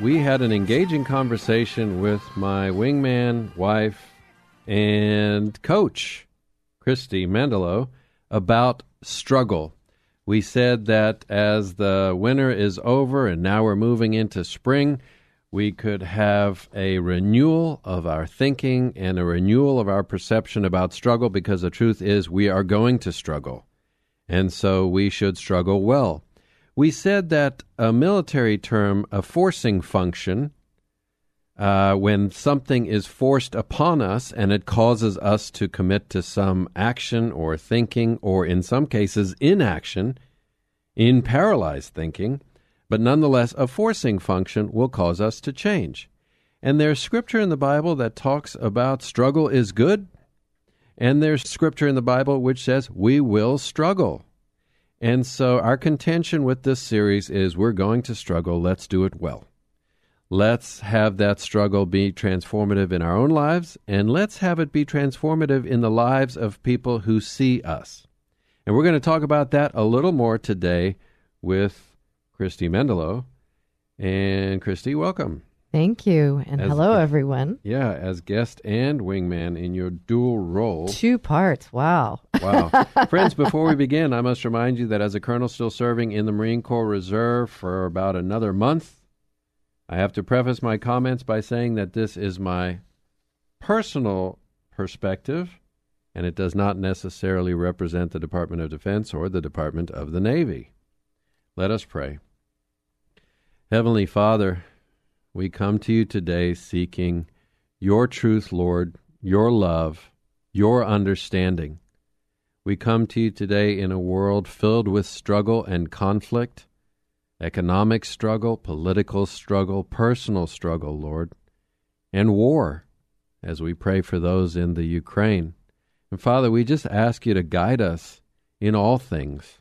we had an engaging conversation with my wingman, wife, and coach, Christy Mendelow, about struggle. We said that as the winter is over and now we're moving into spring, we could have a renewal of our thinking and a renewal of our perception about struggle because the truth is we are going to struggle. And so we should struggle well we said that a military term, a forcing function, uh, when something is forced upon us and it causes us to commit to some action or thinking, or in some cases, inaction, in paralyzed thinking, but nonetheless, a forcing function will cause us to change. And there's scripture in the Bible that talks about struggle is good, and there's scripture in the Bible which says we will struggle. And so our contention with this series is we're going to struggle. Let's do it well. Let's have that struggle be transformative in our own lives, and let's have it be transformative in the lives of people who see us. And we're going to talk about that a little more today with Christy Mendelow. And Christy, welcome. Thank you. And as, hello, everyone. Yeah, as guest and wingman in your dual role. Two parts. Wow. Wow. Friends, before we begin, I must remind you that as a colonel still serving in the Marine Corps Reserve for about another month, I have to preface my comments by saying that this is my personal perspective, and it does not necessarily represent the Department of Defense or the Department of the Navy. Let us pray. Heavenly Father, we come to you today seeking your truth, Lord, your love, your understanding. We come to you today in a world filled with struggle and conflict, economic struggle, political struggle, personal struggle, Lord, and war, as we pray for those in the Ukraine. And Father, we just ask you to guide us in all things.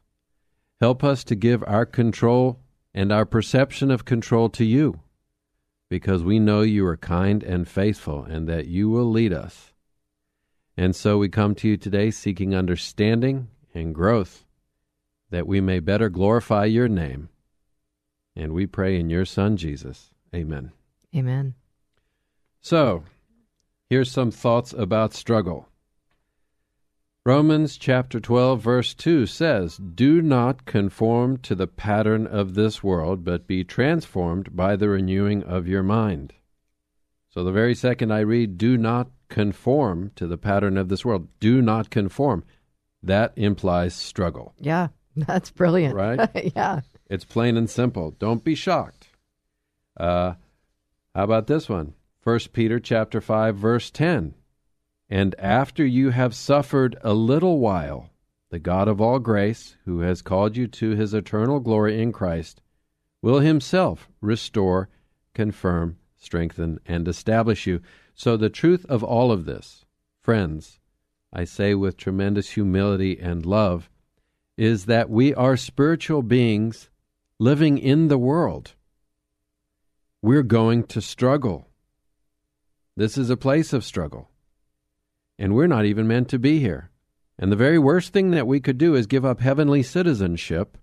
Help us to give our control and our perception of control to you because we know you are kind and faithful and that you will lead us. And so we come to you today seeking understanding and growth that we may better glorify your name. And we pray in your Son, Jesus. Amen. Amen. So, here's some thoughts about struggle. Romans chapter 12, verse 2 says, Do not conform to the pattern of this world, but be transformed by the renewing of your mind. So the very second I read, Do not conform to the pattern of this world, do not conform, that implies struggle. Yeah, that's brilliant. Right? yeah. It's plain and simple. Don't be shocked. Uh, how about this one? First Peter chapter 5, verse 10 And after you have suffered a little while, the God of all grace, who has called you to his eternal glory in Christ, will himself restore, confirm, strengthen, and establish you. So, the truth of all of this, friends, I say with tremendous humility and love, is that we are spiritual beings living in the world. We're going to struggle. This is a place of struggle. And we're not even meant to be here. And the very worst thing that we could do is give up heavenly citizenship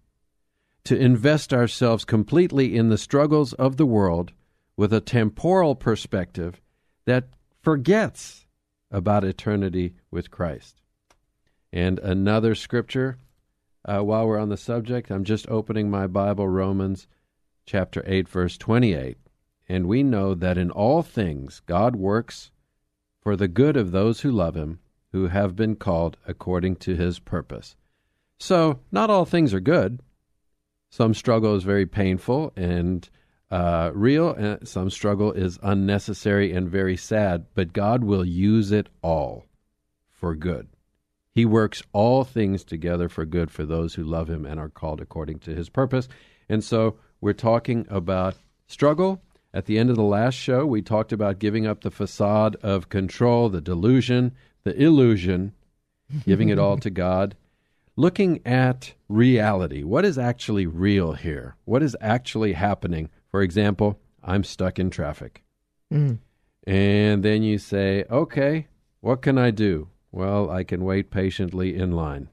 to invest ourselves completely in the struggles of the world with a temporal perspective that forgets about eternity with Christ. And another scripture, uh, while we're on the subject, I'm just opening my Bible, Romans chapter 8, verse 28. And we know that in all things God works for the good of those who love him, who have been called according to his purpose. So, not all things are good. Some struggle is very painful and uh, real, and some struggle is unnecessary and very sad, but God will use it all for good. He works all things together for good for those who love him and are called according to his purpose. And so we're talking about struggle. At the end of the last show, we talked about giving up the facade of control, the delusion, the illusion, giving it all to God looking at reality. What is actually real here? What is actually happening? For example, I'm stuck in traffic. Mm. And then you say, okay, what can I do? Well, I can wait patiently in line.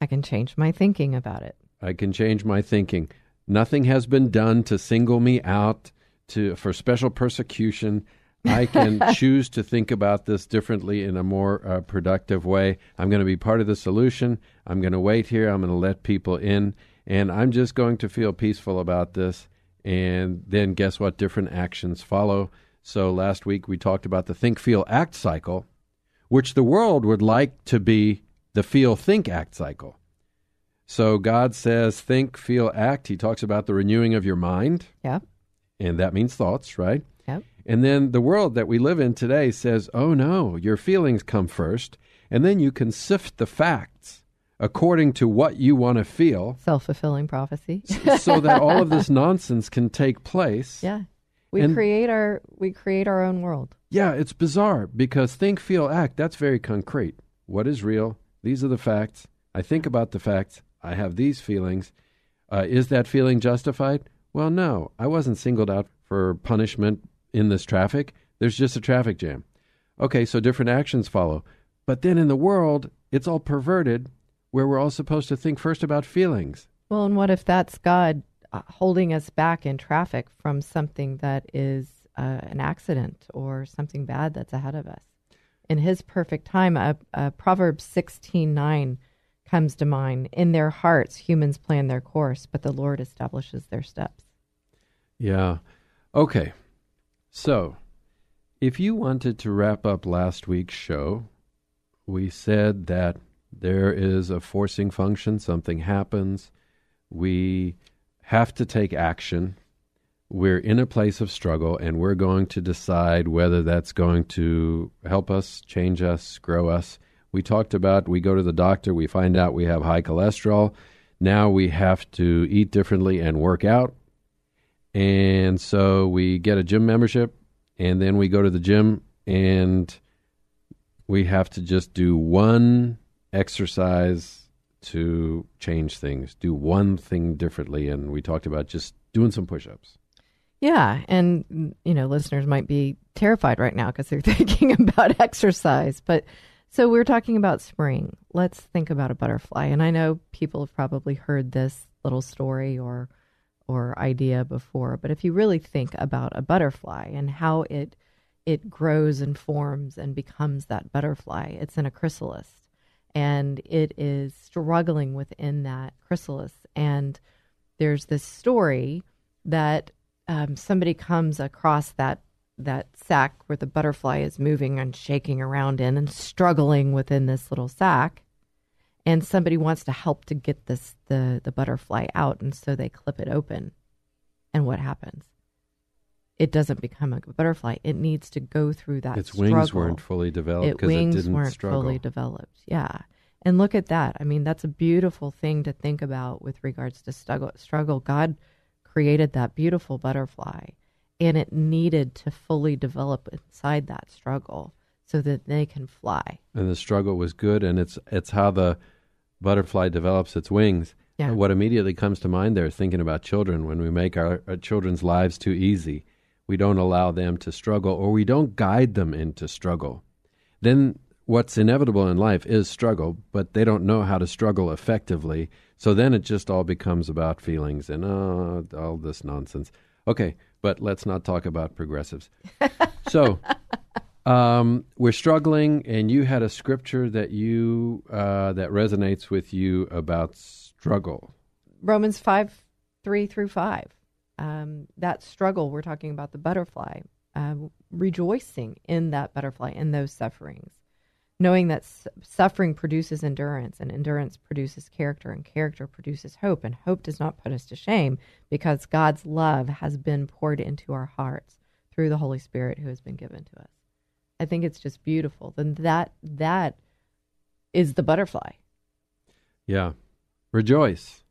I can change my thinking about it. I can change my thinking. Nothing has been done to single me out to for special persecution. I can choose to think about this differently in a more uh, productive way. I'm going to be part of the solution. I'm going to wait here. I'm going to let people in. And I'm just going to feel peaceful about this. And then guess what? Different actions follow. So last week we talked about the think, feel, act cycle, which the world would like to be the feel, think, act cycle. So God says, think, feel, act. He talks about the renewing of your mind. Yeah. And that means thoughts, right? Yep. And then the world that we live in today says, oh no, your feelings come first, and then you can sift the facts according to what you want to feel. Self fulfilling prophecy. so that all of this nonsense can take place. Yeah. We and, create our we create our own world. Yeah, it's bizarre because think, feel, act, that's very concrete. What is real? These are the facts. I think about the facts. I have these feelings. Uh, is that feeling justified? Well, no. I wasn't singled out for punishment in this traffic. There's just a traffic jam. Okay, so different actions follow. But then in the world, it's all perverted where we're all supposed to think first about feelings. Well, and what if that's God uh, holding us back in traffic from something that is uh, an accident or something bad that's ahead of us? In His perfect time, uh, uh, Proverbs sixteen nine comes to mind. In their hearts, humans plan their course, but the Lord establishes their steps. Yeah. Okay. So, if you wanted to wrap up last week's show, we said that there is a forcing function, something happens, we have to take action. We're in a place of struggle, and we're going to decide whether that's going to help us, change us, grow us. We talked about we go to the doctor, we find out we have high cholesterol. Now we have to eat differently and work out. And so we get a gym membership, and then we go to the gym, and we have to just do one exercise to change things, do one thing differently. And we talked about just doing some push ups. Yeah. And, you know, listeners might be terrified right now because they're thinking about exercise. But so we're talking about spring. Let's think about a butterfly. And I know people have probably heard this little story or or idea before, but if you really think about a butterfly and how it it grows and forms and becomes that butterfly, it's in a chrysalis and it is struggling within that chrysalis. And there's this story that um, somebody comes across that that sack where the butterfly is moving and shaking around in and struggling within this little sac and somebody wants to help to get this the the butterfly out and so they clip it open and what happens it doesn't become a butterfly. It needs to go through that. Its struggle. wings weren't fully developed because wings it didn't weren't struggle. fully developed. Yeah, and look at that. I mean, that's a beautiful thing to think about with regards to struggle. Struggle. God created that beautiful butterfly, and it needed to fully develop inside that struggle so that they can fly. and the struggle was good and it's it's how the butterfly develops its wings Yeah. what immediately comes to mind there thinking about children when we make our, our children's lives too easy we don't allow them to struggle or we don't guide them into struggle. Then what's inevitable in life is struggle but they don't know how to struggle effectively so then it just all becomes about feelings and oh, all this nonsense. Okay but let's not talk about progressives. So um, we're struggling, and you had a scripture that you uh, that resonates with you about struggle. Romans 5 3 through 5. Um, that struggle, we're talking about the butterfly, uh, rejoicing in that butterfly, in those sufferings, knowing that s- suffering produces endurance, and endurance produces character, and character produces hope, and hope does not put us to shame because God's love has been poured into our hearts through the Holy Spirit who has been given to us. I think it's just beautiful. Then that that is the butterfly. Yeah, rejoice.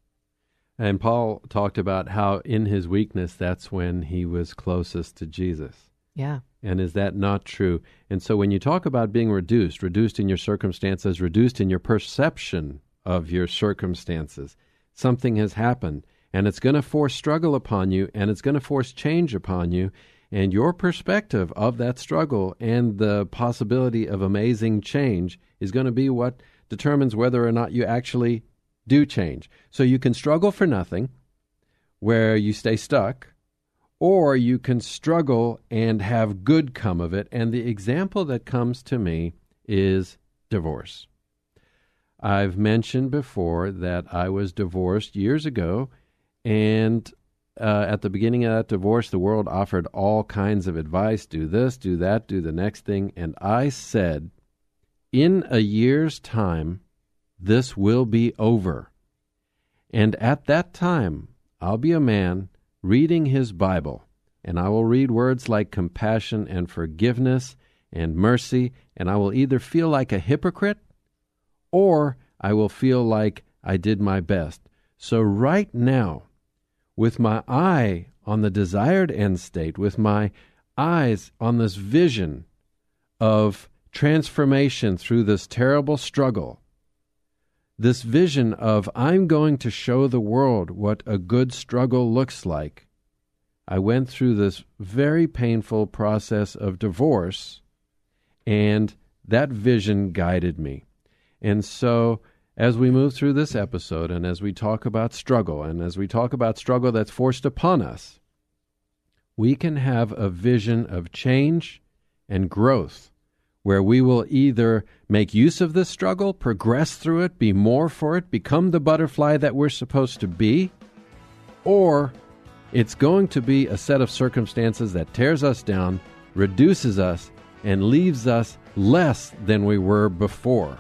And Paul talked about how in his weakness, that's when he was closest to Jesus. Yeah. And is that not true? And so when you talk about being reduced, reduced in your circumstances, reduced in your perception of your circumstances, something has happened. And it's going to force struggle upon you, and it's going to force change upon you. And your perspective of that struggle and the possibility of amazing change is going to be what determines whether or not you actually do change. So you can struggle for nothing, where you stay stuck, or you can struggle and have good come of it. And the example that comes to me is divorce. I've mentioned before that I was divorced years ago, and uh, at the beginning of that divorce, the world offered all kinds of advice do this, do that, do the next thing. And I said, in a year's time, this will be over. And at that time, I'll be a man reading his Bible, and I will read words like compassion and forgiveness and mercy, and I will either feel like a hypocrite or I will feel like I did my best. So, right now, with my eye on the desired end state, with my eyes on this vision of transformation through this terrible struggle, this vision of I'm going to show the world what a good struggle looks like. I went through this very painful process of divorce, and that vision guided me. And so, as we move through this episode, and as we talk about struggle, and as we talk about struggle that's forced upon us, we can have a vision of change and growth where we will either make use of this struggle, progress through it, be more for it, become the butterfly that we're supposed to be, or it's going to be a set of circumstances that tears us down, reduces us, and leaves us less than we were before.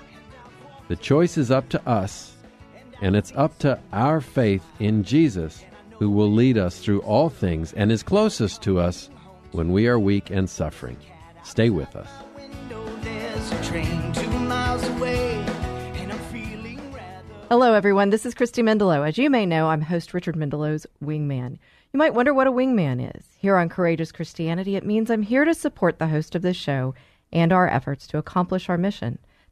The choice is up to us, and it's up to our faith in Jesus, who will lead us through all things and is closest to us when we are weak and suffering. Stay with us. Hello, everyone. This is Christy Mendelow. As you may know, I'm host Richard Mendelow's Wingman. You might wonder what a wingman is. Here on Courageous Christianity, it means I'm here to support the host of this show and our efforts to accomplish our mission.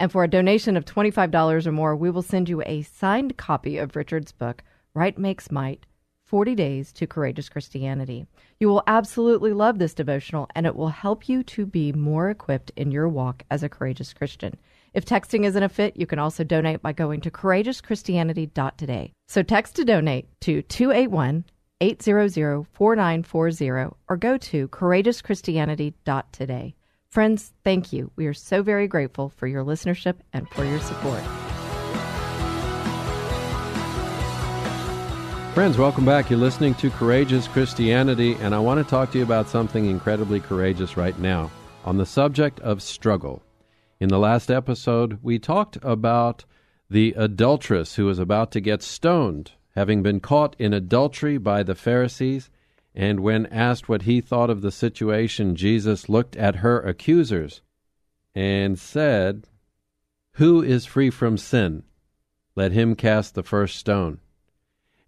And for a donation of $25 or more, we will send you a signed copy of Richard's book, Right Makes Might 40 Days to Courageous Christianity. You will absolutely love this devotional, and it will help you to be more equipped in your walk as a courageous Christian. If texting isn't a fit, you can also donate by going to courageouschristianity.today. So text to donate to 281 800 4940 or go to courageouschristianity.today. Friends, thank you. We are so very grateful for your listenership and for your support. Friends, welcome back. You're listening to Courageous Christianity, and I want to talk to you about something incredibly courageous right now on the subject of struggle. In the last episode, we talked about the adulteress who was about to get stoned, having been caught in adultery by the Pharisees. And when asked what he thought of the situation, Jesus looked at her accusers and said, Who is free from sin? Let him cast the first stone.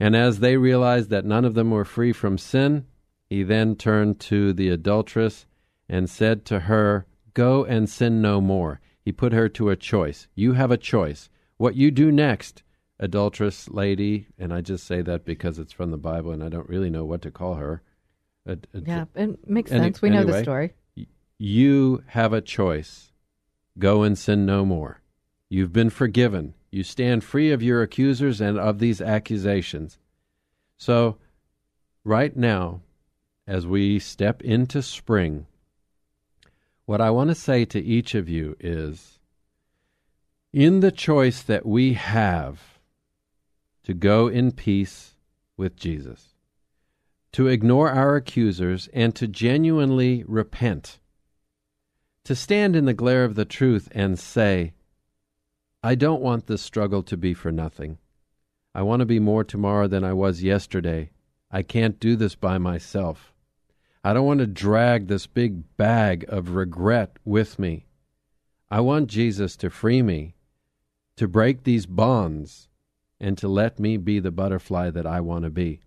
And as they realized that none of them were free from sin, he then turned to the adulteress and said to her, Go and sin no more. He put her to a choice. You have a choice. What you do next, adulteress lady, and I just say that because it's from the Bible and I don't really know what to call her. A, a, yeah, it makes any, sense. We know the story. You have a choice. Go and sin no more. You've been forgiven. You stand free of your accusers and of these accusations. So, right now, as we step into spring, what I want to say to each of you is in the choice that we have to go in peace with Jesus, to ignore our accusers, and to genuinely repent, to stand in the glare of the truth and say, I don't want this struggle to be for nothing. I want to be more tomorrow than I was yesterday. I can't do this by myself. I don't want to drag this big bag of regret with me. I want Jesus to free me, to break these bonds, and to let me be the butterfly that I want to be.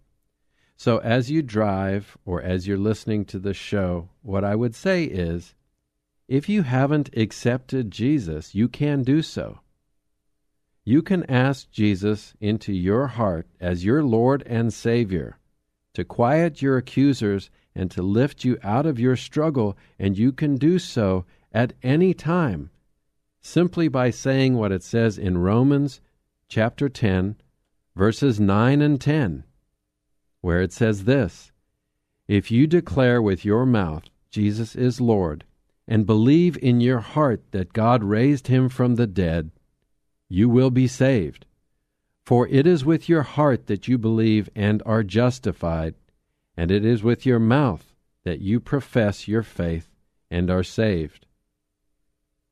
So, as you drive or as you're listening to the show, what I would say is if you haven't accepted Jesus, you can do so. You can ask Jesus into your heart as your Lord and Savior to quiet your accusers and to lift you out of your struggle, and you can do so at any time simply by saying what it says in Romans chapter 10, verses 9 and 10, where it says this If you declare with your mouth Jesus is Lord, and believe in your heart that God raised him from the dead, you will be saved. For it is with your heart that you believe and are justified, and it is with your mouth that you profess your faith and are saved.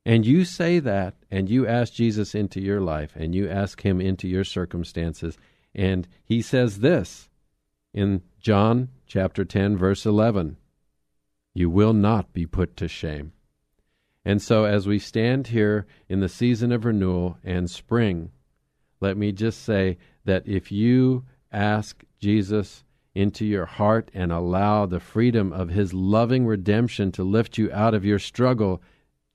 And you say that, and you ask Jesus into your life, and you ask him into your circumstances, and he says this in John chapter 10, verse 11 You will not be put to shame. And so, as we stand here in the season of renewal and spring, let me just say that if you ask Jesus into your heart and allow the freedom of his loving redemption to lift you out of your struggle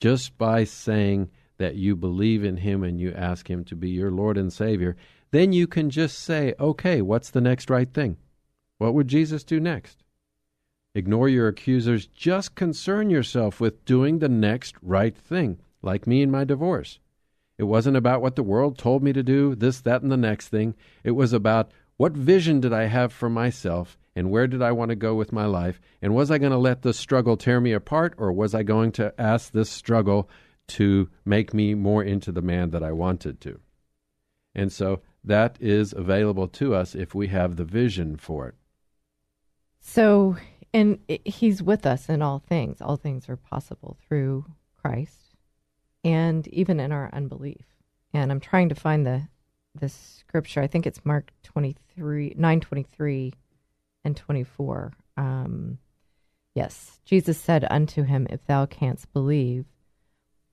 just by saying that you believe in him and you ask him to be your Lord and Savior, then you can just say, okay, what's the next right thing? What would Jesus do next? Ignore your accusers. Just concern yourself with doing the next right thing, like me and my divorce. It wasn't about what the world told me to do, this, that, and the next thing. It was about what vision did I have for myself and where did I want to go with my life? And was I going to let this struggle tear me apart or was I going to ask this struggle to make me more into the man that I wanted to? And so that is available to us if we have the vision for it. So and he's with us in all things. All things are possible through Christ and even in our unbelief. And I'm trying to find the the scripture. I think it's Mark 23 923 and 24. Um, yes, Jesus said unto him, if thou canst believe,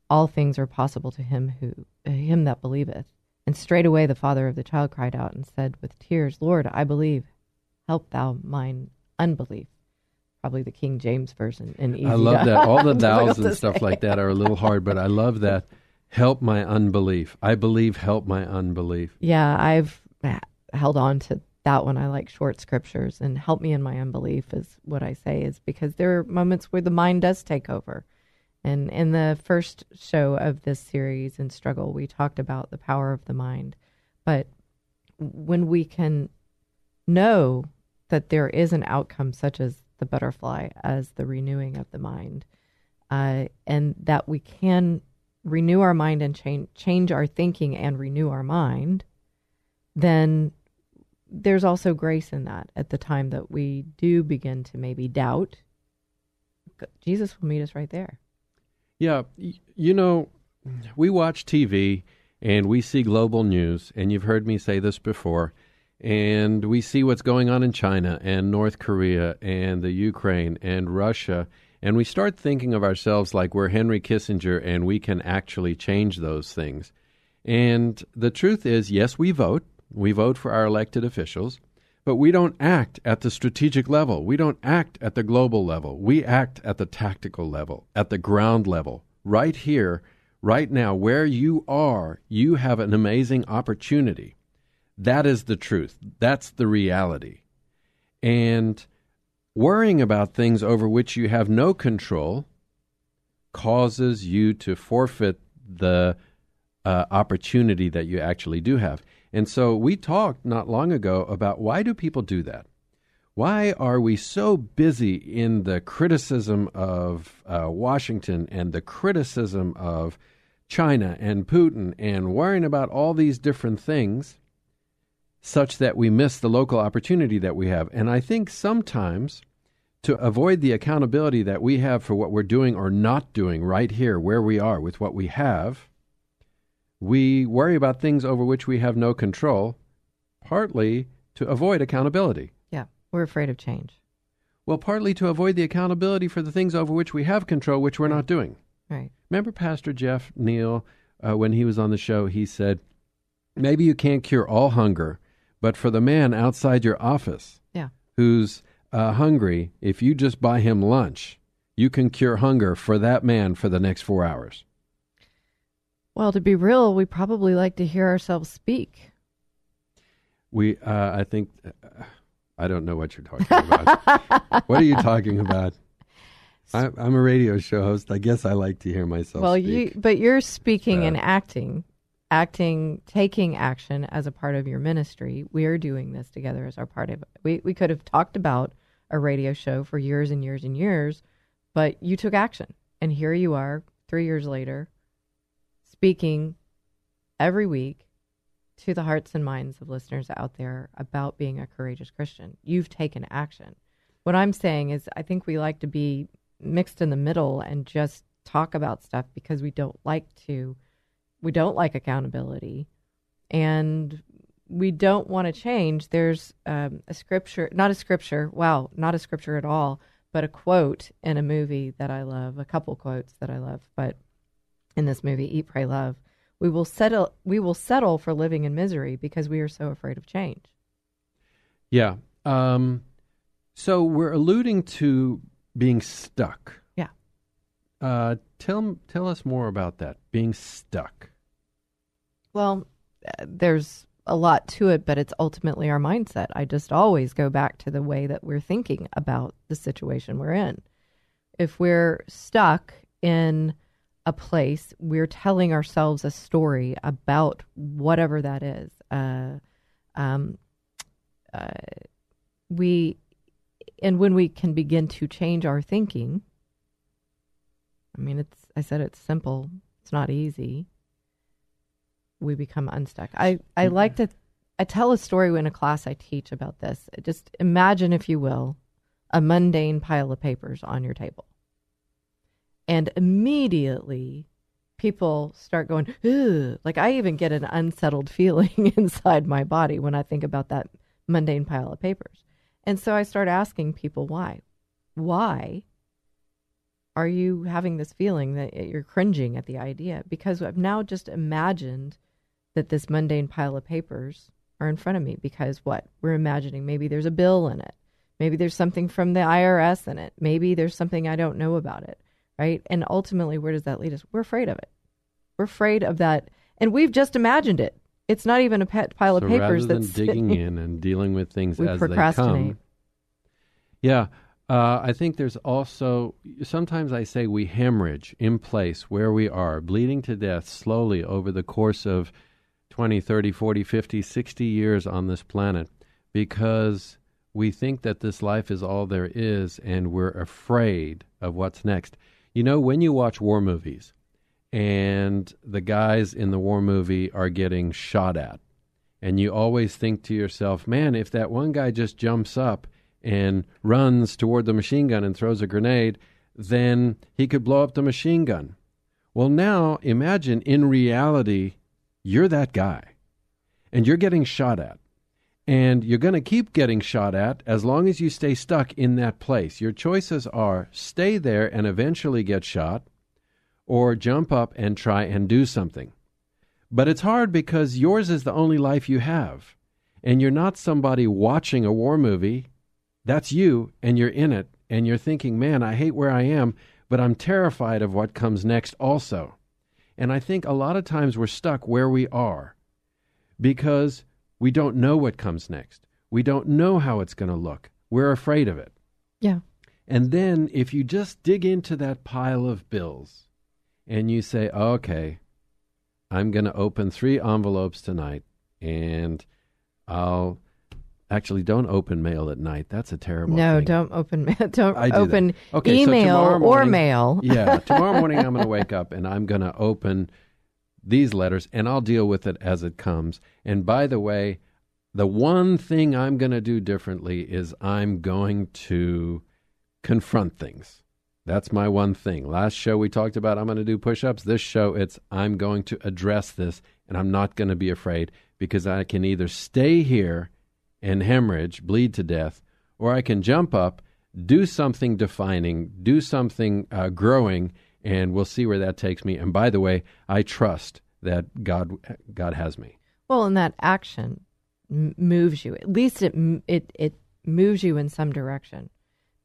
all things are possible to him who him that believeth. And straightway the father of the child cried out and said with tears, Lord, I believe. Help thou mine unbelief probably the King James version and easy. I love that. All the thous and stuff say. like that are a little hard, but I love that. Help my unbelief. I believe. Help my unbelief. Yeah, I've held on to that one. I like short scriptures, and help me in my unbelief is what I say. Is because there are moments where the mind does take over. And in the first show of this series in Struggle, we talked about the power of the mind. But when we can know that there is an outcome such as the butterfly as the renewing of the mind. uh, and that we can renew our mind and change change our thinking and renew our mind, then there's also grace in that at the time that we do begin to maybe doubt. Jesus will meet us right there. Yeah, you know, we watch TV and we see global news, and you've heard me say this before, and we see what's going on in China and North Korea and the Ukraine and Russia, and we start thinking of ourselves like we're Henry Kissinger and we can actually change those things. And the truth is, yes, we vote. We vote for our elected officials, but we don't act at the strategic level. We don't act at the global level. We act at the tactical level, at the ground level, right here right now, where you are, you have an amazing opportunity. That is the truth. That's the reality. And worrying about things over which you have no control causes you to forfeit the uh, opportunity that you actually do have. And so we talked not long ago about why do people do that? Why are we so busy in the criticism of uh, Washington and the criticism of China and Putin and worrying about all these different things such that we miss the local opportunity that we have. And I think sometimes to avoid the accountability that we have for what we're doing or not doing right here where we are with what we have, we worry about things over which we have no control, partly to avoid accountability. Yeah, we're afraid of change. Well, partly to avoid the accountability for the things over which we have control, which we're right. not doing. Right. Remember Pastor Jeff Neal uh, when he was on the show? He said, "Maybe you can't cure all hunger, but for the man outside your office, yeah, who's uh, hungry, if you just buy him lunch, you can cure hunger for that man for the next four hours." Well, to be real, we probably like to hear ourselves speak. We, uh, I think, uh, I don't know what you're talking about. what are you talking about? I, am a radio show host. I guess I like to hear myself. Well, speak. you, but you're speaking Uh, and acting, acting, taking action as a part of your ministry. We are doing this together as our part of it. We we could have talked about a radio show for years and years and years, but you took action, and here you are, three years later, speaking every week to the hearts and minds of listeners out there about being a courageous Christian. You've taken action. What I'm saying is, I think we like to be mixed in the middle and just talk about stuff because we don't like to we don't like accountability and we don't want to change there's um, a scripture not a scripture wow not a scripture at all but a quote in a movie that i love a couple quotes that i love but in this movie eat pray love we will settle we will settle for living in misery because we are so afraid of change Yeah. Um, so we're alluding to being stuck. Yeah. Uh, tell tell us more about that. Being stuck. Well, there's a lot to it, but it's ultimately our mindset. I just always go back to the way that we're thinking about the situation we're in. If we're stuck in a place, we're telling ourselves a story about whatever that is. Uh, um, uh, we, and when we can begin to change our thinking, I mean, it's, I said it's simple, it's not easy we become unstuck. I, I like to I tell a story in a class I teach about this. Just imagine, if you will, a mundane pile of papers on your table. And immediately people start going, Ugh. like I even get an unsettled feeling inside my body when I think about that mundane pile of papers. And so I start asking people why. Why are you having this feeling that you're cringing at the idea? Because I've now just imagined that this mundane pile of papers are in front of me because what? We're imagining maybe there's a bill in it. Maybe there's something from the IRS in it. Maybe there's something I don't know about it, right? And ultimately, where does that lead us? We're afraid of it. We're afraid of that. And we've just imagined it. It's not even a pet pile of papers rather than that's digging in and dealing with things we as they procrastinate. come. Yeah. Uh, I think there's also sometimes I say we hemorrhage in place where we are, bleeding to death slowly over the course of 20, 30, 40, 50, 60 years on this planet because we think that this life is all there is and we're afraid of what's next. You know, when you watch war movies and the guys in the war movie are getting shot at, and you always think to yourself, man, if that one guy just jumps up and runs toward the machine gun and throws a grenade, then he could blow up the machine gun. Well, now imagine in reality, you're that guy and you're getting shot at. And you're going to keep getting shot at as long as you stay stuck in that place. Your choices are stay there and eventually get shot, or jump up and try and do something. But it's hard because yours is the only life you have. And you're not somebody watching a war movie. That's you, and you're in it, and you're thinking, man, I hate where I am, but I'm terrified of what comes next also. And I think a lot of times we're stuck where we are because we don't know what comes next. We don't know how it's going to look. We're afraid of it. Yeah. And then if you just dig into that pile of bills and you say, okay, I'm going to open three envelopes tonight and I'll actually don't open mail at night. That's a terrible No, thing. don't open mail. don't do open. Okay, so email or mail. yeah, tomorrow morning I'm going to wake up and I'm going to open these letters and I'll deal with it as it comes. And by the way, the one thing I'm going to do differently is I'm going to confront things. That's my one thing. Last show we talked about I'm going to do push-ups. This show it's I'm going to address this and I'm not going to be afraid because I can either stay here and hemorrhage, bleed to death, or I can jump up, do something defining, do something uh, growing, and we'll see where that takes me. And by the way, I trust that God God has me. Well, and that action m- moves you. At least it it it moves you in some direction.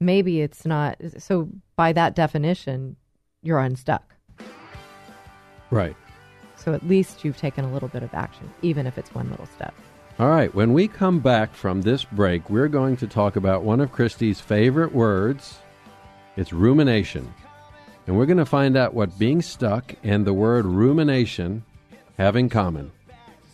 Maybe it's not. So by that definition, you're unstuck. Right. So at least you've taken a little bit of action, even if it's one little step. All right, when we come back from this break, we're going to talk about one of Christy's favorite words. It's rumination. And we're going to find out what being stuck and the word rumination have in common.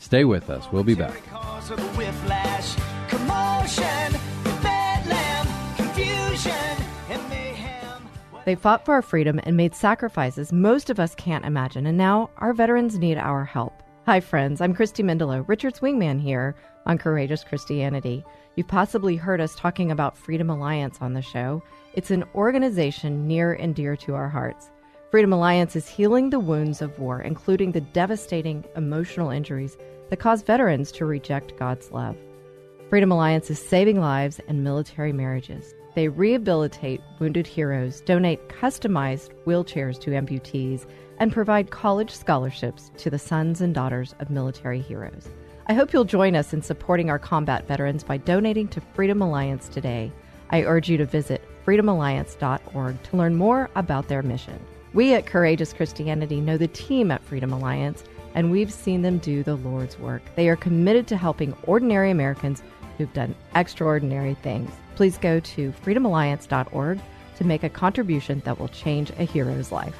Stay with us. We'll be back. Cause of the whiplash, commotion, bedlam, confusion, and mayhem. They fought for our freedom and made sacrifices most of us can't imagine, and now our veterans need our help. Hi, friends. I'm Christy Mendelow, Richard's wingman here on Courageous Christianity. You've possibly heard us talking about Freedom Alliance on the show. It's an organization near and dear to our hearts. Freedom Alliance is healing the wounds of war, including the devastating emotional injuries that cause veterans to reject God's love. Freedom Alliance is saving lives and military marriages. They rehabilitate wounded heroes, donate customized wheelchairs to amputees, and provide college scholarships to the sons and daughters of military heroes. I hope you'll join us in supporting our combat veterans by donating to Freedom Alliance today. I urge you to visit freedomalliance.org to learn more about their mission. We at Courageous Christianity know the team at Freedom Alliance, and we've seen them do the Lord's work. They are committed to helping ordinary Americans who've done extraordinary things. Please go to freedomalliance.org to make a contribution that will change a hero's life.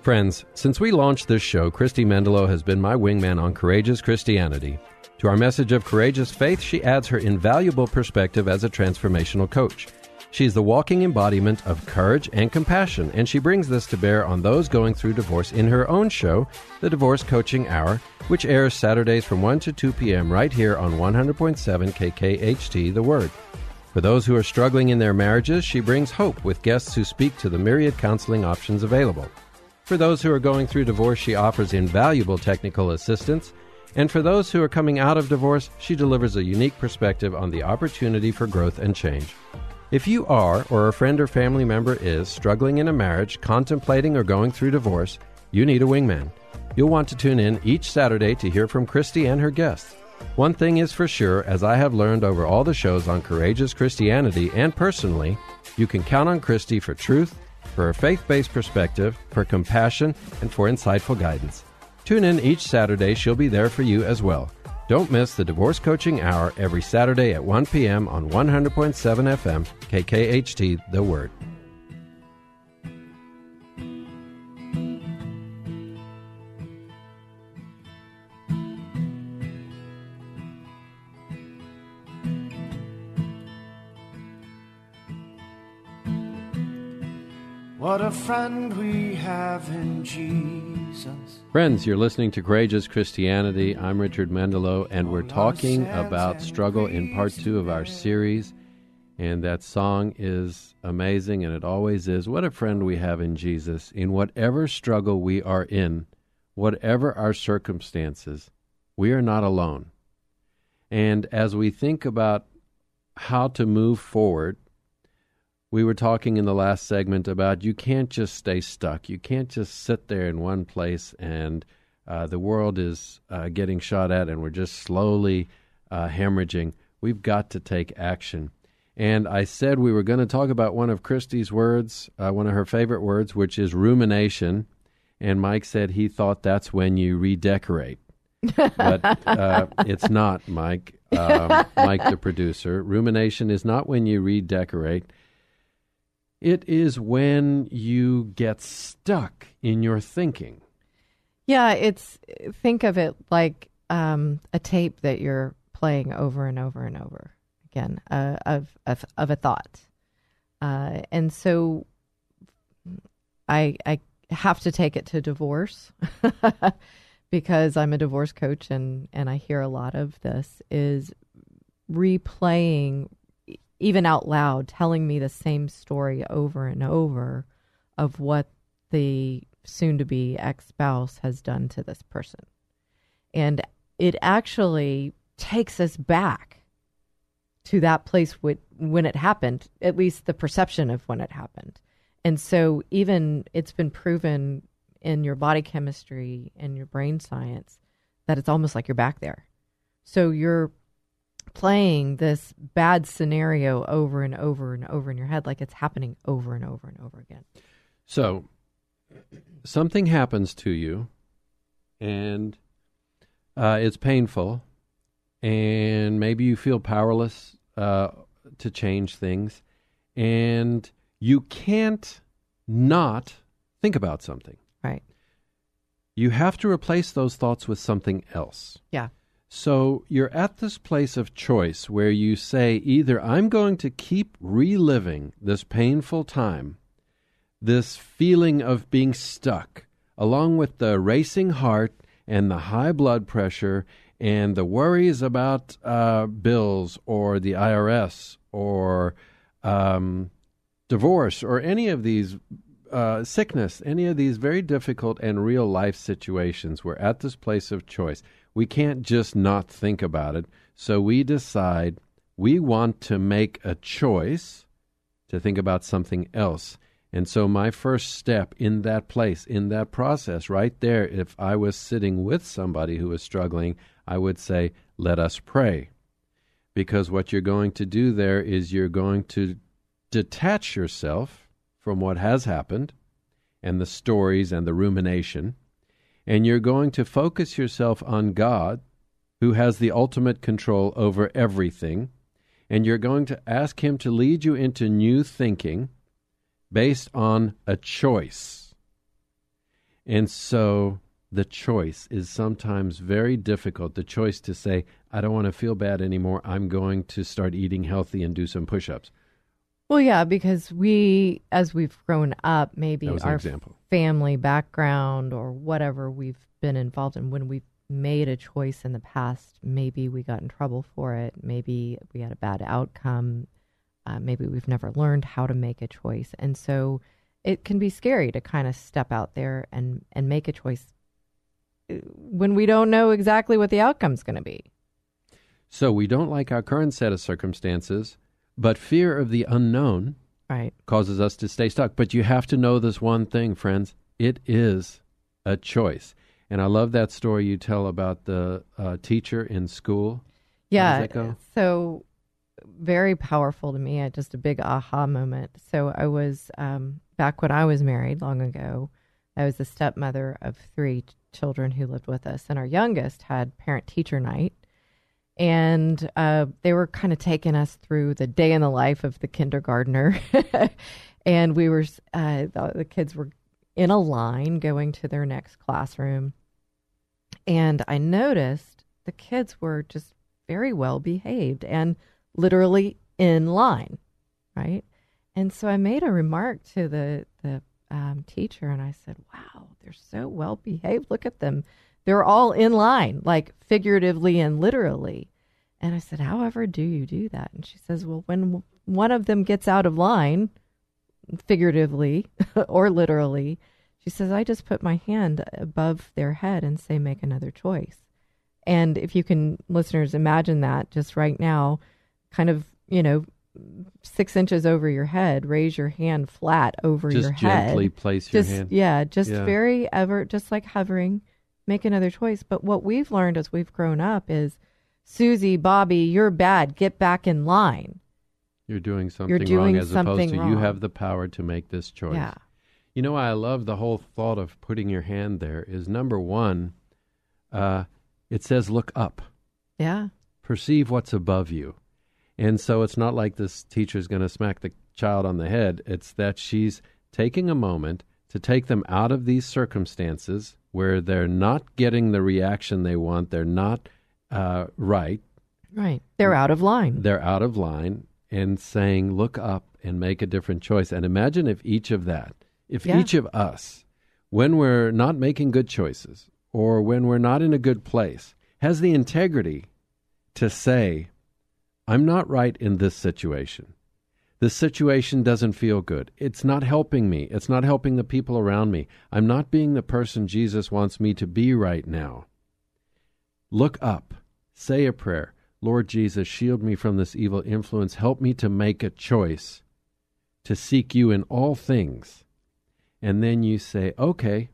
Friends, since we launched this show, Christy Mendelow has been my wingman on Courageous Christianity. To our message of courageous faith, she adds her invaluable perspective as a transformational coach. She is the walking embodiment of courage and compassion, and she brings this to bear on those going through divorce in her own show, The Divorce Coaching Hour, which airs Saturdays from 1 to 2 p.m. right here on 100.7 KKHT The Word. For those who are struggling in their marriages, she brings hope with guests who speak to the myriad counseling options available. For those who are going through divorce, she offers invaluable technical assistance. And for those who are coming out of divorce, she delivers a unique perspective on the opportunity for growth and change. If you are, or a friend or family member is, struggling in a marriage, contemplating or going through divorce, you need a wingman. You'll want to tune in each Saturday to hear from Christy and her guests. One thing is for sure, as I have learned over all the shows on Courageous Christianity and personally, you can count on Christy for truth, for a faith based perspective, for compassion, and for insightful guidance. Tune in each Saturday, she'll be there for you as well. Don't miss the Divorce Coaching Hour every Saturday at 1 p.m. on 100.7 FM, KKHT, The Word. What a friend we have in Jesus. Friends, you're listening to Courageous Christianity. I'm Richard Mendelow, and we're talking about struggle in part two of our series. And that song is amazing, and it always is. What a friend we have in Jesus. In whatever struggle we are in, whatever our circumstances, we are not alone. And as we think about how to move forward, we were talking in the last segment about you can't just stay stuck. You can't just sit there in one place and uh, the world is uh, getting shot at and we're just slowly uh, hemorrhaging. We've got to take action. And I said we were going to talk about one of Christy's words, uh, one of her favorite words, which is rumination. And Mike said he thought that's when you redecorate. but uh, it's not, Mike. Um, Mike, the producer. Rumination is not when you redecorate. It is when you get stuck in your thinking. Yeah, it's think of it like um, a tape that you're playing over and over and over again uh, of, of of a thought, uh, and so I I have to take it to divorce because I'm a divorce coach and and I hear a lot of this is replaying even out loud telling me the same story over and over of what the soon to be ex spouse has done to this person. And it actually takes us back to that place with, when it happened, at least the perception of when it happened. And so, even it's been proven in your body chemistry and your brain science that it's almost like you're back there. So, you're playing this bad scenario over and over and over in your head like it's happening over and over and over again. So, something happens to you, and uh, it's painful, and maybe you feel powerless uh, to change things, and you can't not think about something. Right. You have to replace those thoughts with something else. Yeah. So you're at this place of choice where you say either I'm going to keep reliving this painful time, this feeling of being stuck, along with the racing heart and the high blood pressure and the worries about uh, bills or the IRS or um, divorce or any of these uh, sickness, any of these very difficult and real life situations. We're at this place of choice. We can't just not think about it. So we decide we want to make a choice to think about something else. And so, my first step in that place, in that process, right there, if I was sitting with somebody who was struggling, I would say, Let us pray. Because what you're going to do there is you're going to detach yourself from what has happened and the stories and the rumination, and you're going to focus yourself on God, who has the ultimate control over everything, and you're going to ask Him to lead you into new thinking based on a choice. And so the choice is sometimes very difficult. The choice to say, I don't want to feel bad anymore. I'm going to start eating healthy and do some push ups. Well, yeah, because we, as we've grown up, maybe That was an our example. family background or whatever we've been involved in, when we've made a choice in the past, maybe we got in trouble for it. Maybe we had a bad outcome. Uh, maybe we've never learned how to make a choice. And so it can be scary to kind of step out there and, and make a choice when we don't know exactly what the outcome's going to be. So we don't like our current set of circumstances, but fear of the unknown Right. causes us to stay stuck. But you have to know this one thing, friends it is a choice. And I love that story you tell about the uh, teacher in school. Yeah. How does that go? So very powerful to me. Just a big aha moment. So I was um, back when I was married long ago. I was the stepmother of three children who lived with us, and our youngest had parent teacher night. And uh, they were kind of taking us through the day in the life of the kindergartner. and we were, uh, the, the kids were in a line going to their next classroom. And I noticed the kids were just very well behaved and literally in line, right? And so I made a remark to the the um, teacher, and I said, "Wow, they're so well behaved. Look at them. They're all in line, like figuratively and literally." And I said, "However, do you do that?" And she says, "Well, when one of them gets out of line, figuratively or literally." She says, I just put my hand above their head and say, make another choice. And if you can, listeners, imagine that just right now, kind of, you know, six inches over your head, raise your hand flat over just your head. gently place your just, hand. Yeah, just Yeah. very ever, just like hovering, make another choice. But what we've learned as we've grown up is, Susie, Bobby, you're bad. Get back in line. You're doing something you're doing wrong as something opposed to you have the power to make this choice. Yeah. You know I love the whole thought of putting your hand there is number one, uh, it says look up, Yeah. perceive what's above you. And so it's not like this teacher's going to smack the child on the head. It's that she's taking a moment to take them out of these circumstances where they're not getting the reaction they want, they're not uh, right, Right. They're out of line. they're out of line and saying look up and make a different choice and imagine if each of that if Yeah. each of us when we're not making good choices or when we're not in a good place has the integrity to say i'm not right in this situation this situation doesn't feel good it's not helping me it's not helping the people around me i'm not being the person jesus wants me to be right now Look up, say a prayer. Lord Jesus, shield me from this evil influence. Help me to make a choice to seek you in all things. And then you say, okay,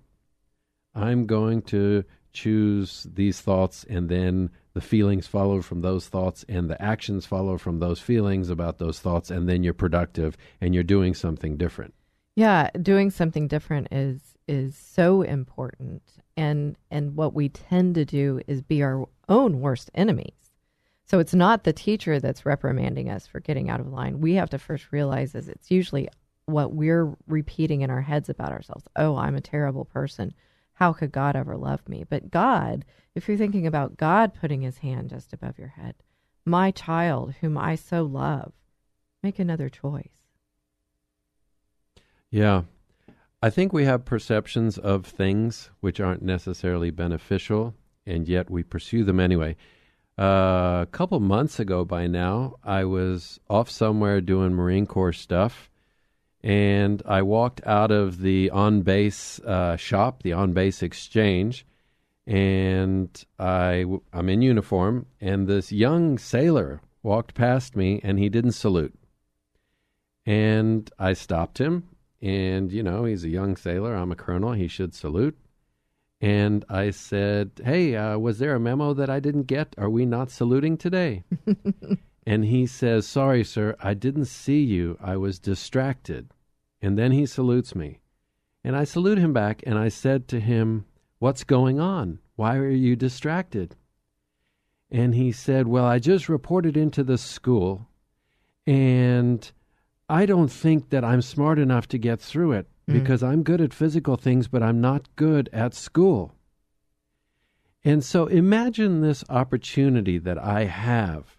I'm going to choose these thoughts, and then the feelings follow from those thoughts, and the actions follow from those feelings about those thoughts, and then you're productive and you're doing something different. Yeah, doing something different is is so important. And and what we tend to do is be our own worst enemies. So it's not the teacher that's reprimanding us for getting out of line. We have to first realize is it's usually what we're repeating in our heads about ourselves. Oh, I'm a terrible person. How could God ever love me? But God, if you're thinking about God putting his hand just above your head, my child whom I so love, make another choice. Yeah. I think we have perceptions of things which aren't necessarily beneficial, and yet we pursue them anyway. Uh, a couple months ago by now, I was off somewhere doing Marine Corps stuff, and I walked out of the on base uh, shop, the on base exchange, and I, I'm in uniform, and this young sailor walked past me, and he didn't salute. And I stopped him, and you know he's a young sailor. I'm a colonel. He should salute. And I said, "Hey, uh, was there a memo that I didn't get? Are we not saluting today?" and he says, "Sorry, sir, I didn't see you. I was distracted." And then he salutes me, and I salute him back, and I said to him, "What's going on? Why are you distracted?" And he said, "Well, I just reported into the school, and." I don't think that I'm smart enough to get through it mm. because I'm good at physical things, but I'm not good at school. And so imagine this opportunity that I have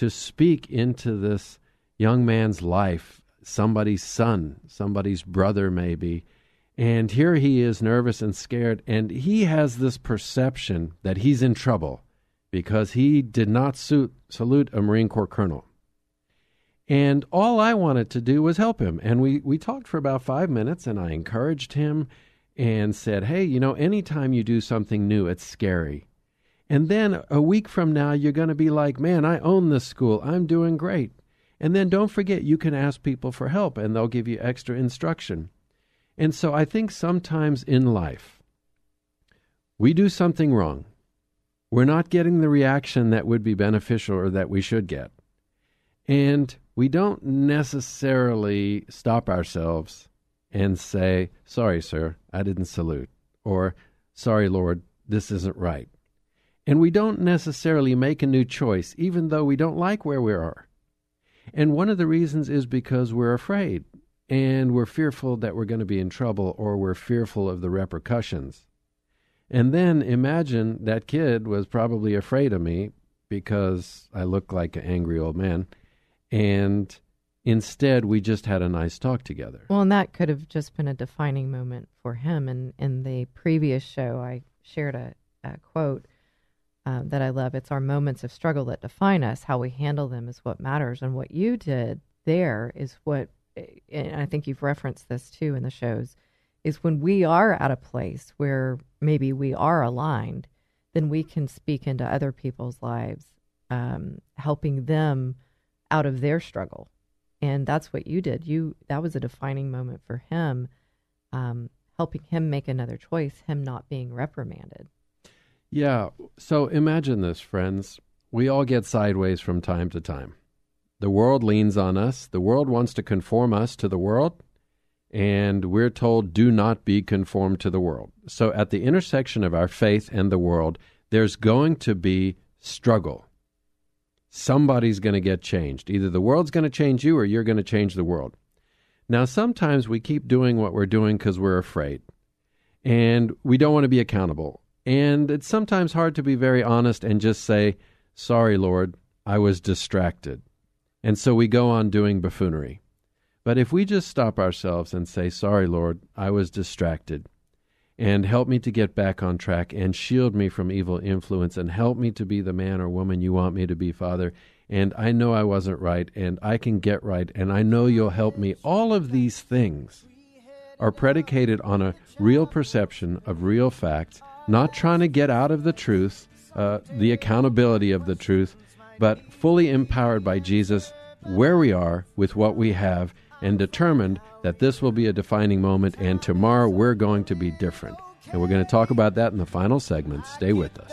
to speak into this young man's life, somebody's son, somebody's brother, maybe. And here he is nervous and scared, and he has this perception that he's in trouble because he did not suit, salute a Marine Corps colonel. And all I wanted to do was help him. And we, we talked for about five minutes, and I encouraged him and said, Hey, you know, anytime you do something new, it's scary. And then a week from now, you're going to be like, Man, I own this school. I'm doing great. And then don't forget, you can ask people for help, and they'll give you extra instruction. And so I think sometimes in life, we do something wrong. We're not getting the reaction that would be beneficial or that we should get. And we don't necessarily stop ourselves and say, Sorry, sir, I didn't salute. Or, Sorry, Lord, this isn't right. And we don't necessarily make a new choice, even though we don't like where we are. And one of the reasons is because we're afraid and we're fearful that we're going to be in trouble or we're fearful of the repercussions. And then imagine that kid was probably afraid of me because I look like an angry old man. And Instead, we just had a nice talk together. Well, and that could have just been a defining moment for him. And in the previous show, I shared a, a quote um, that I love. It's our moments of struggle that define us. How we handle them is what matters. And what you did there is what, and I think you've referenced this too in the shows, is when we are at a place where maybe we are aligned, then we can speak into other people's lives, um, helping them out of their struggle. And that's what you did. You that was a defining moment for him, um, helping him make another choice, him not being reprimanded. Yeah. So imagine this, friends. We all get sideways from time to time. The world leans on us. The world wants to conform us to the world and we're told, do not be conformed to the world. So, at the intersection of our faith and the world, there's going to be struggle. Somebody's going to get changed. Either the world's going to change you or you're going to change the world. Now, sometimes we keep doing what we're doing because we're afraid and we don't want to be accountable. And it's sometimes hard to be very honest and just say, Sorry, Lord, I was distracted. And so we go on doing buffoonery. But if we just stop ourselves and say, Sorry, Lord, I was distracted, and help me to get back on track and shield me from evil influence and help me to be the man or woman you want me to be, Father. And I know I wasn't right, and I can get right, and I know you'll help me. All of these things are predicated on a real perception of real facts, not trying to get out of the truth, uh, the accountability of the truth, but fully empowered by Jesus where we are with what we have and determined that this will be a defining moment, and tomorrow we're going to be different. And we're going to talk about that in the final segment. Stay with us.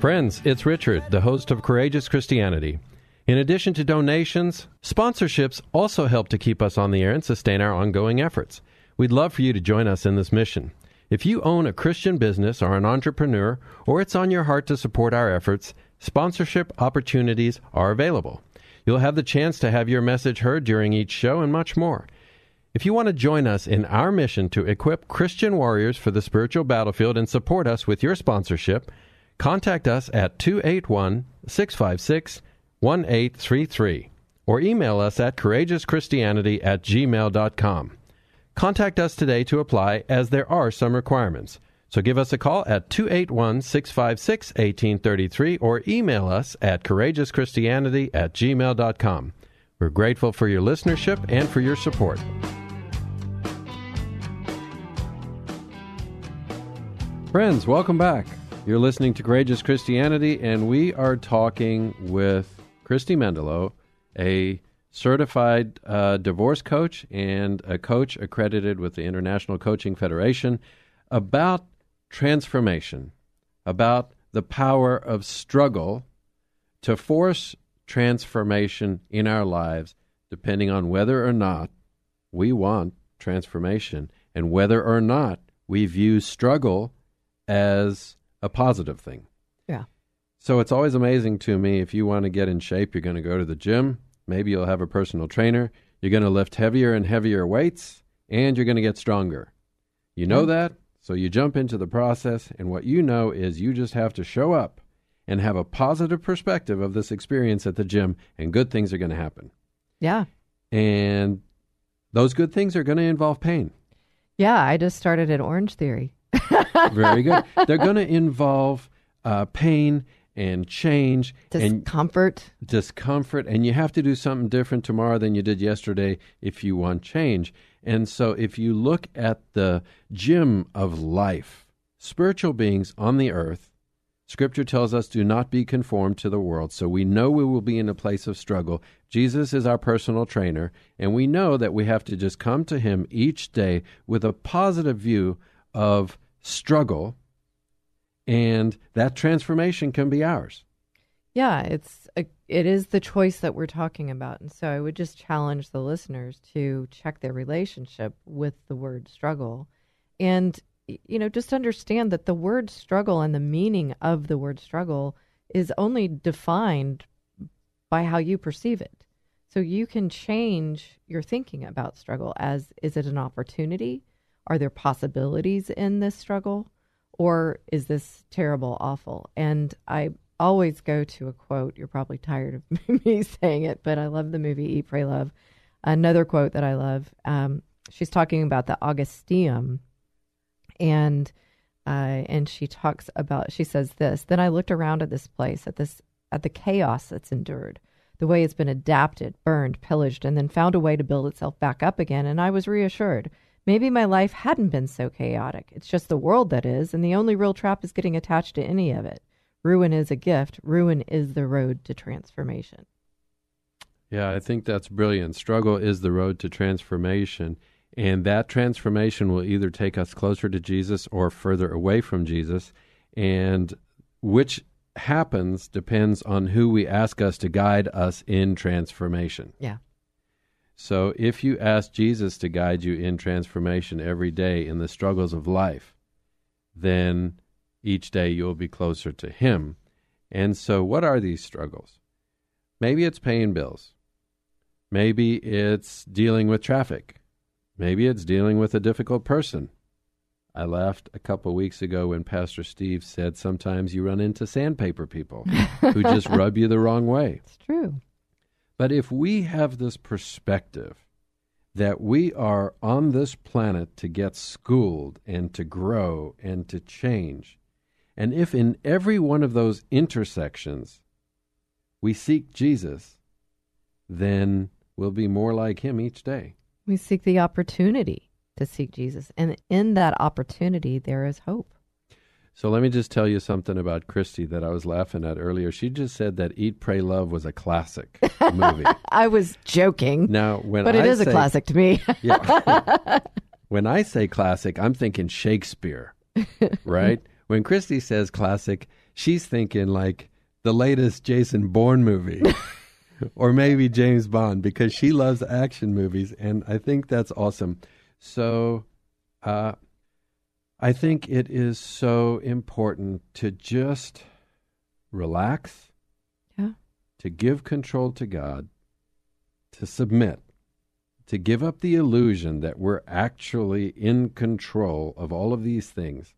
Friends, it's Richard, the host of Courageous Christianity. In addition to donations, sponsorships also help to keep us on the air and sustain our ongoing efforts. We'd love for you to join us in this mission. If you own a Christian business or an entrepreneur, or it's on your heart to support our efforts, sponsorship opportunities are available. You'll have the chance to have your message heard during each show and much more. If you want to join us in our mission to equip Christian warriors for the spiritual battlefield and support us with your sponsorship, contact us at 281 656 1833 or email us at courageouschristianity at gmail.com. Contact us today to apply as there are some requirements. So give us a call at 281 656 1833 or email us at courageouschristianity at gmail.com. We're grateful for your listenership and for your support. Friends, welcome back. You're listening to Courageous Christianity, and we are talking with Christy Mendelow, a certified uh, divorce coach and a coach accredited with the International Coaching Federation, about transformation, about the power of struggle to force transformation in our lives, depending on whether or not we want transformation and whether or not we view struggle as a positive thing. Yeah. So it's always amazing to me if you want to get in shape, you're going to go to the gym, maybe you'll have a personal trainer, you're going to lift heavier and heavier weights, and you're going to get stronger. You know that? So you jump into the process, and what you know is you just have to show up and have a positive perspective of this experience at the gym, and good things are going to happen. Yeah. And those good things are going to involve pain. Yeah, I just started at Orange Theory. Very good. They're going to involve uh, pain and change discomfort and discomfort. And you have to do something different tomorrow than you did yesterday if you want change. And so if you look at the gym of life spiritual beings on the earth scripture tells us do not be conformed to the world. So we know we will be in a place of struggle. Jesus is our personal trainer and we know that we have to just come to him each day with a positive view of struggle and that transformation can be ours. Yeah, it's a, it is the choice that we're talking about, and so I would just challenge the listeners to check their relationship with the word struggle, and you know just understand that the word struggle and the meaning of the word struggle is only defined by how you perceive it. So you can change your thinking about struggle as is it an opportunity? Are there possibilities in this struggle? Or is this terrible, awful? And I always go to a quote. You're probably tired of me saying it, but I love the movie Eat, Pray, Love. Another quote that I love. Um, she's talking about the Augusteum, and uh, and she talks about. She says this. Then I looked around at this place, at this, at the chaos that's endured, the way it's been adapted, burned, pillaged, and then found a way to build itself back up again, and I was reassured. Maybe my life hadn't been so chaotic. It's just the world that is, and the only real trap is getting attached to any of it. Ruin is a gift. Ruin is the road to transformation. Yeah, I think that's brilliant. Struggle is the road to transformation. And that transformation will either take us closer to Jesus or further away from Jesus. And which happens depends on who we ask us to guide us in transformation. Yeah. So if you ask Jesus to guide you in transformation every day in the struggles of life, then each day you'll be closer to Him. And so, what are these struggles? Maybe it's paying bills. Maybe it's dealing with traffic. Maybe it's dealing with a difficult person. I laughed a couple weeks ago when Pastor Steve said sometimes you run into sandpaper people who just rub you the wrong way. It's true. But if we have this perspective that we are on this planet to get schooled and to grow and to change, and if in every one of those intersections we seek Jesus, then we'll be more like him each day. We seek the opportunity to seek Jesus. And in that opportunity, there is hope. So let me just tell you something about Christy that I was laughing at earlier. She just said that Eat, Pray, Love was a classic movie. I was joking. Now, when but it I is say, a classic to me. yeah. when I say classic, I'm thinking Shakespeare, right? when Christy says classic, she's thinking like the latest Jason Bourne movie. or maybe James Bond because she loves action movies, and I think that's awesome. So, uh, I think it is so important to just relax, yeah, to give control to God, to submit, to give up the illusion that we're actually in control of all of these things,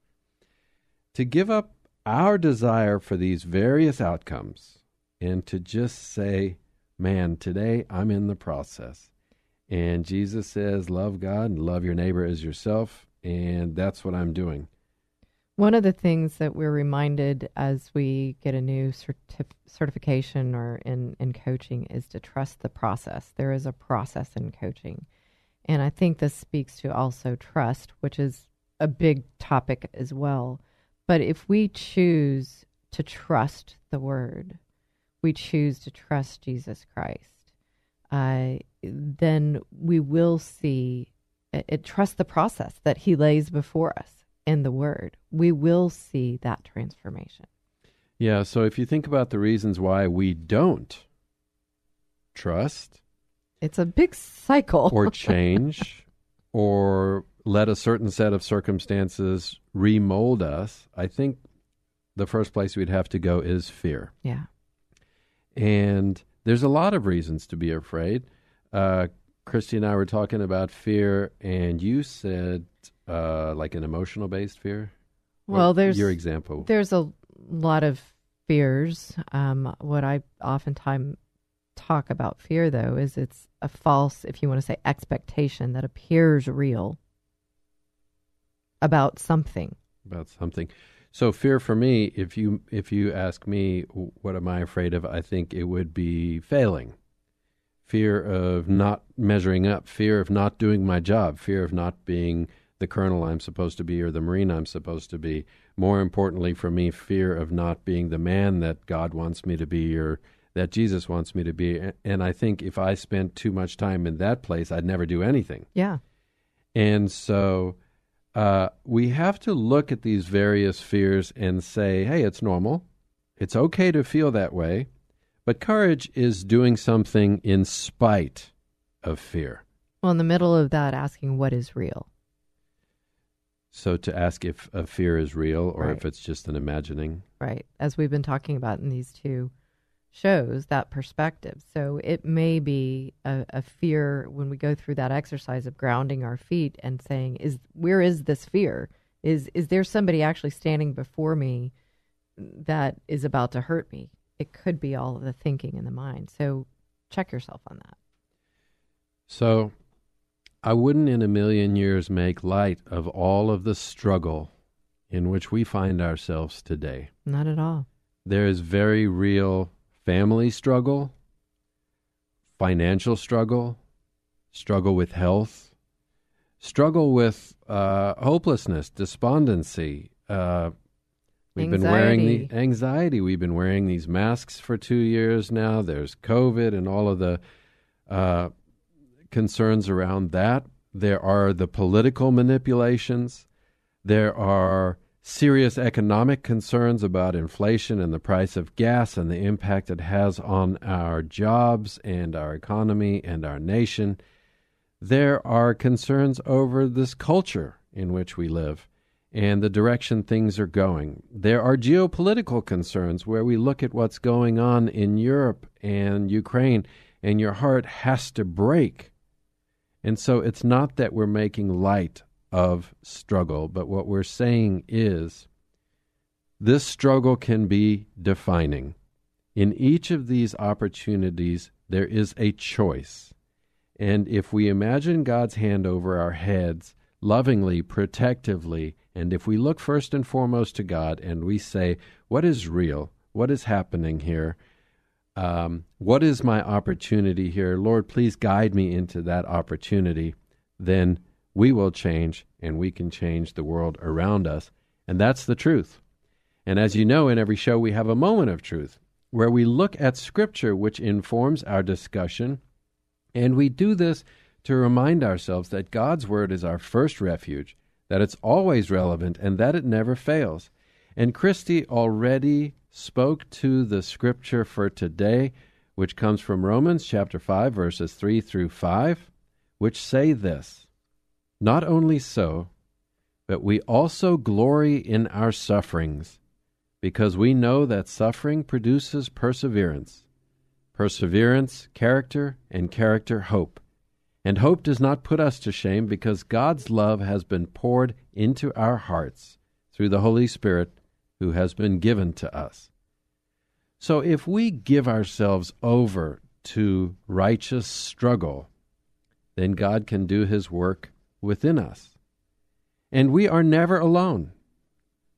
to give up our desire for these various outcomes, and to just say, man, today I'm in the process. And Jesus says, love God and love your neighbor as yourself. And that's what I'm doing. One of the things that we're reminded as we get a new certif- certification or in, in coaching is to trust the process. There is a process in coaching. And I think this speaks to also trust, which is a big topic as well. But if we choose to trust the word, we choose to trust Jesus Christ, uh, then we will see it, trust the process that He lays before us in the Word. We will see that transformation. Yeah. So if you think about the reasons why we don't trust, it's a big cycle, or change, or let a certain set of circumstances remold us. I think the first place we'd have to go is fear. Yeah. And there's a lot of reasons to be afraid. Uh, Christy and I were talking about fear, and you said uh, like an emotional based fear. Well, what, there's your example. There's a lot of fears. Um, what I oftentimes talk about fear, though, is it's a false, if you want to say, expectation that appears real about something. About something. So fear for me, if you if you ask me what am I afraid of, I think it would be failing. Fear of not measuring up, fear of not doing my job, fear of not being the colonel I'm supposed to be or the marine I'm supposed to be. More importantly for me, fear of not being the man that God wants me to be or that Jesus wants me to be. And I think if I spent too much time in that place, I'd never do anything. Yeah. And so uh, we have to look at these various fears and say, hey, it's normal. It's okay to feel that way. But courage is doing something in spite of fear. Well, in the middle of that, asking what is real. So to ask if a fear is real or Right. if it's just an imagining. Right. As we've been talking about in these two shows, that perspective. So it may be a, a fear when we go through that exercise of grounding our feet and saying, is where is this fear? Is is there somebody actually standing before me that is about to hurt me. It could be all of the thinking in the mind. So check yourself on that. So I wouldn't in a million years make light of all of the struggle in which we find ourselves today. Not at all. There is very real family struggle, financial struggle, struggle with health, struggle with uh, hopelessness, despondency. Uh, we've anxiety. been wearing the anxiety. We've been wearing these masks for two years now. There's COVID and all of the uh, concerns around that. There are the political manipulations. There are serious economic concerns about inflation and the price of gas and the impact it has on our jobs and our economy and our nation. There are concerns over this culture in which we live and the direction things are going. There are geopolitical concerns where we look at what's going on in Europe and Ukraine, and your heart has to break. And so it's not that we're making light of struggle, but what we're saying is this struggle can be defining. In each of these opportunities, there is a choice. And if we imagine God's hand over our heads, lovingly, protectively, and if we look first and foremost to God and we say, What is real? What is happening here? Um, what is my opportunity here? Lord, please guide me into that opportunity. Then we will change and we can change the world around us. And that's the truth. And as you know, in every show, we have a moment of truth where we look at Scripture, which informs our discussion. And we do this to remind ourselves that God's Word is our first refuge, that it's always relevant, and that it never fails. And Christy already spoke to the Scripture for today, which comes from Romans chapter 5, verses 3 through 5, which say this not only so, but we also glory in our sufferings, because we know that suffering produces perseverance. Perseverance, character, and character, hope. And hope does not put us to shame, because God's love has been poured into our hearts through the Holy Spirit who has been given to us. So if we give ourselves over to righteous struggle, then God can do his work within us. And we are never alone.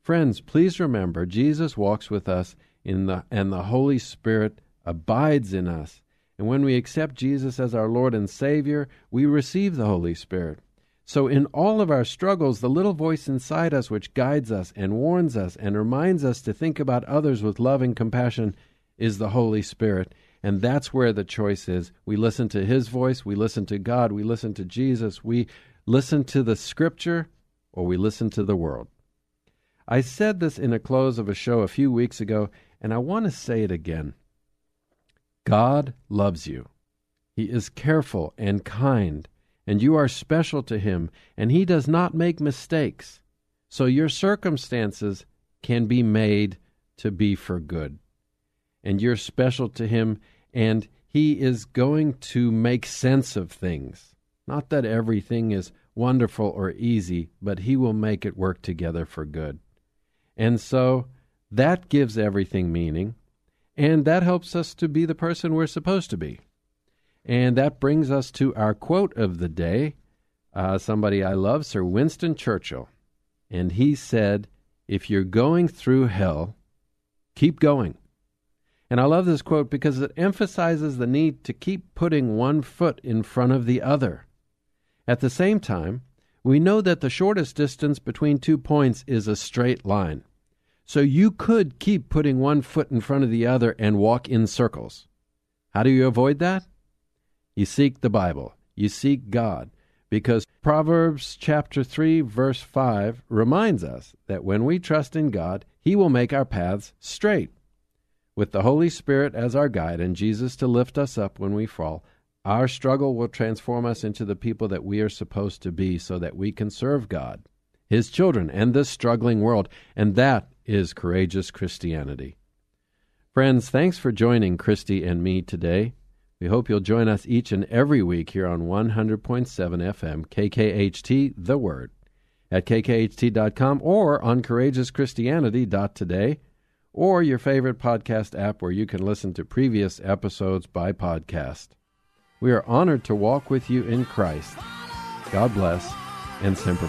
Friends, please remember Jesus walks with us in the and the Holy Spirit abides in us. And when we accept Jesus as our Lord and Savior, we receive the Holy Spirit. So in all of our struggles, the little voice inside us which guides us and warns us and reminds us to think about others with love and compassion is the Holy Spirit. And that's where the choice is. We listen to His voice, we listen to God, we listen to Jesus, we listen to the scripture or we listen to the world. I said this in a close of a show a few weeks ago, and I want to say it again. God loves you. He is careful and kind, and you are special to Him, and He does not make mistakes. So your circumstances can be made to be for good. And you're special to Him, and He is going to make sense of things. Not that everything is wonderful or easy, but He will make it work together for good. And so that gives everything meaning, and that helps us to be the person we're supposed to be. And that brings us to our quote of the day. Uh, somebody I love, Sir Winston Churchill. And he said, If you're going through hell, keep going. And I love this quote because it emphasizes the need to keep putting one foot in front of the other. At the same time, we know that the shortest distance between two points is a straight line. So you could keep putting one foot in front of the other and walk in circles. How do you avoid that? You seek the Bible. You seek God. Because Proverbs chapter 3 verse 5 reminds us that when we trust in God, he will make our paths straight. With the Holy Spirit as our guide and Jesus to lift us up when we fall, our struggle will transform us into the people that we are supposed to be so that we can serve God, His children, and this struggling world. And that is courageous Christianity. Friends, thanks for joining Christy and me today. We hope you'll join us each and every week here on 100.7 FM, KKHT, The Word, at kkht.com or on courageouschristianity.today or your favorite podcast app where you can listen to previous episodes by podcast. We are honored to walk with you in Christ. God bless and Semper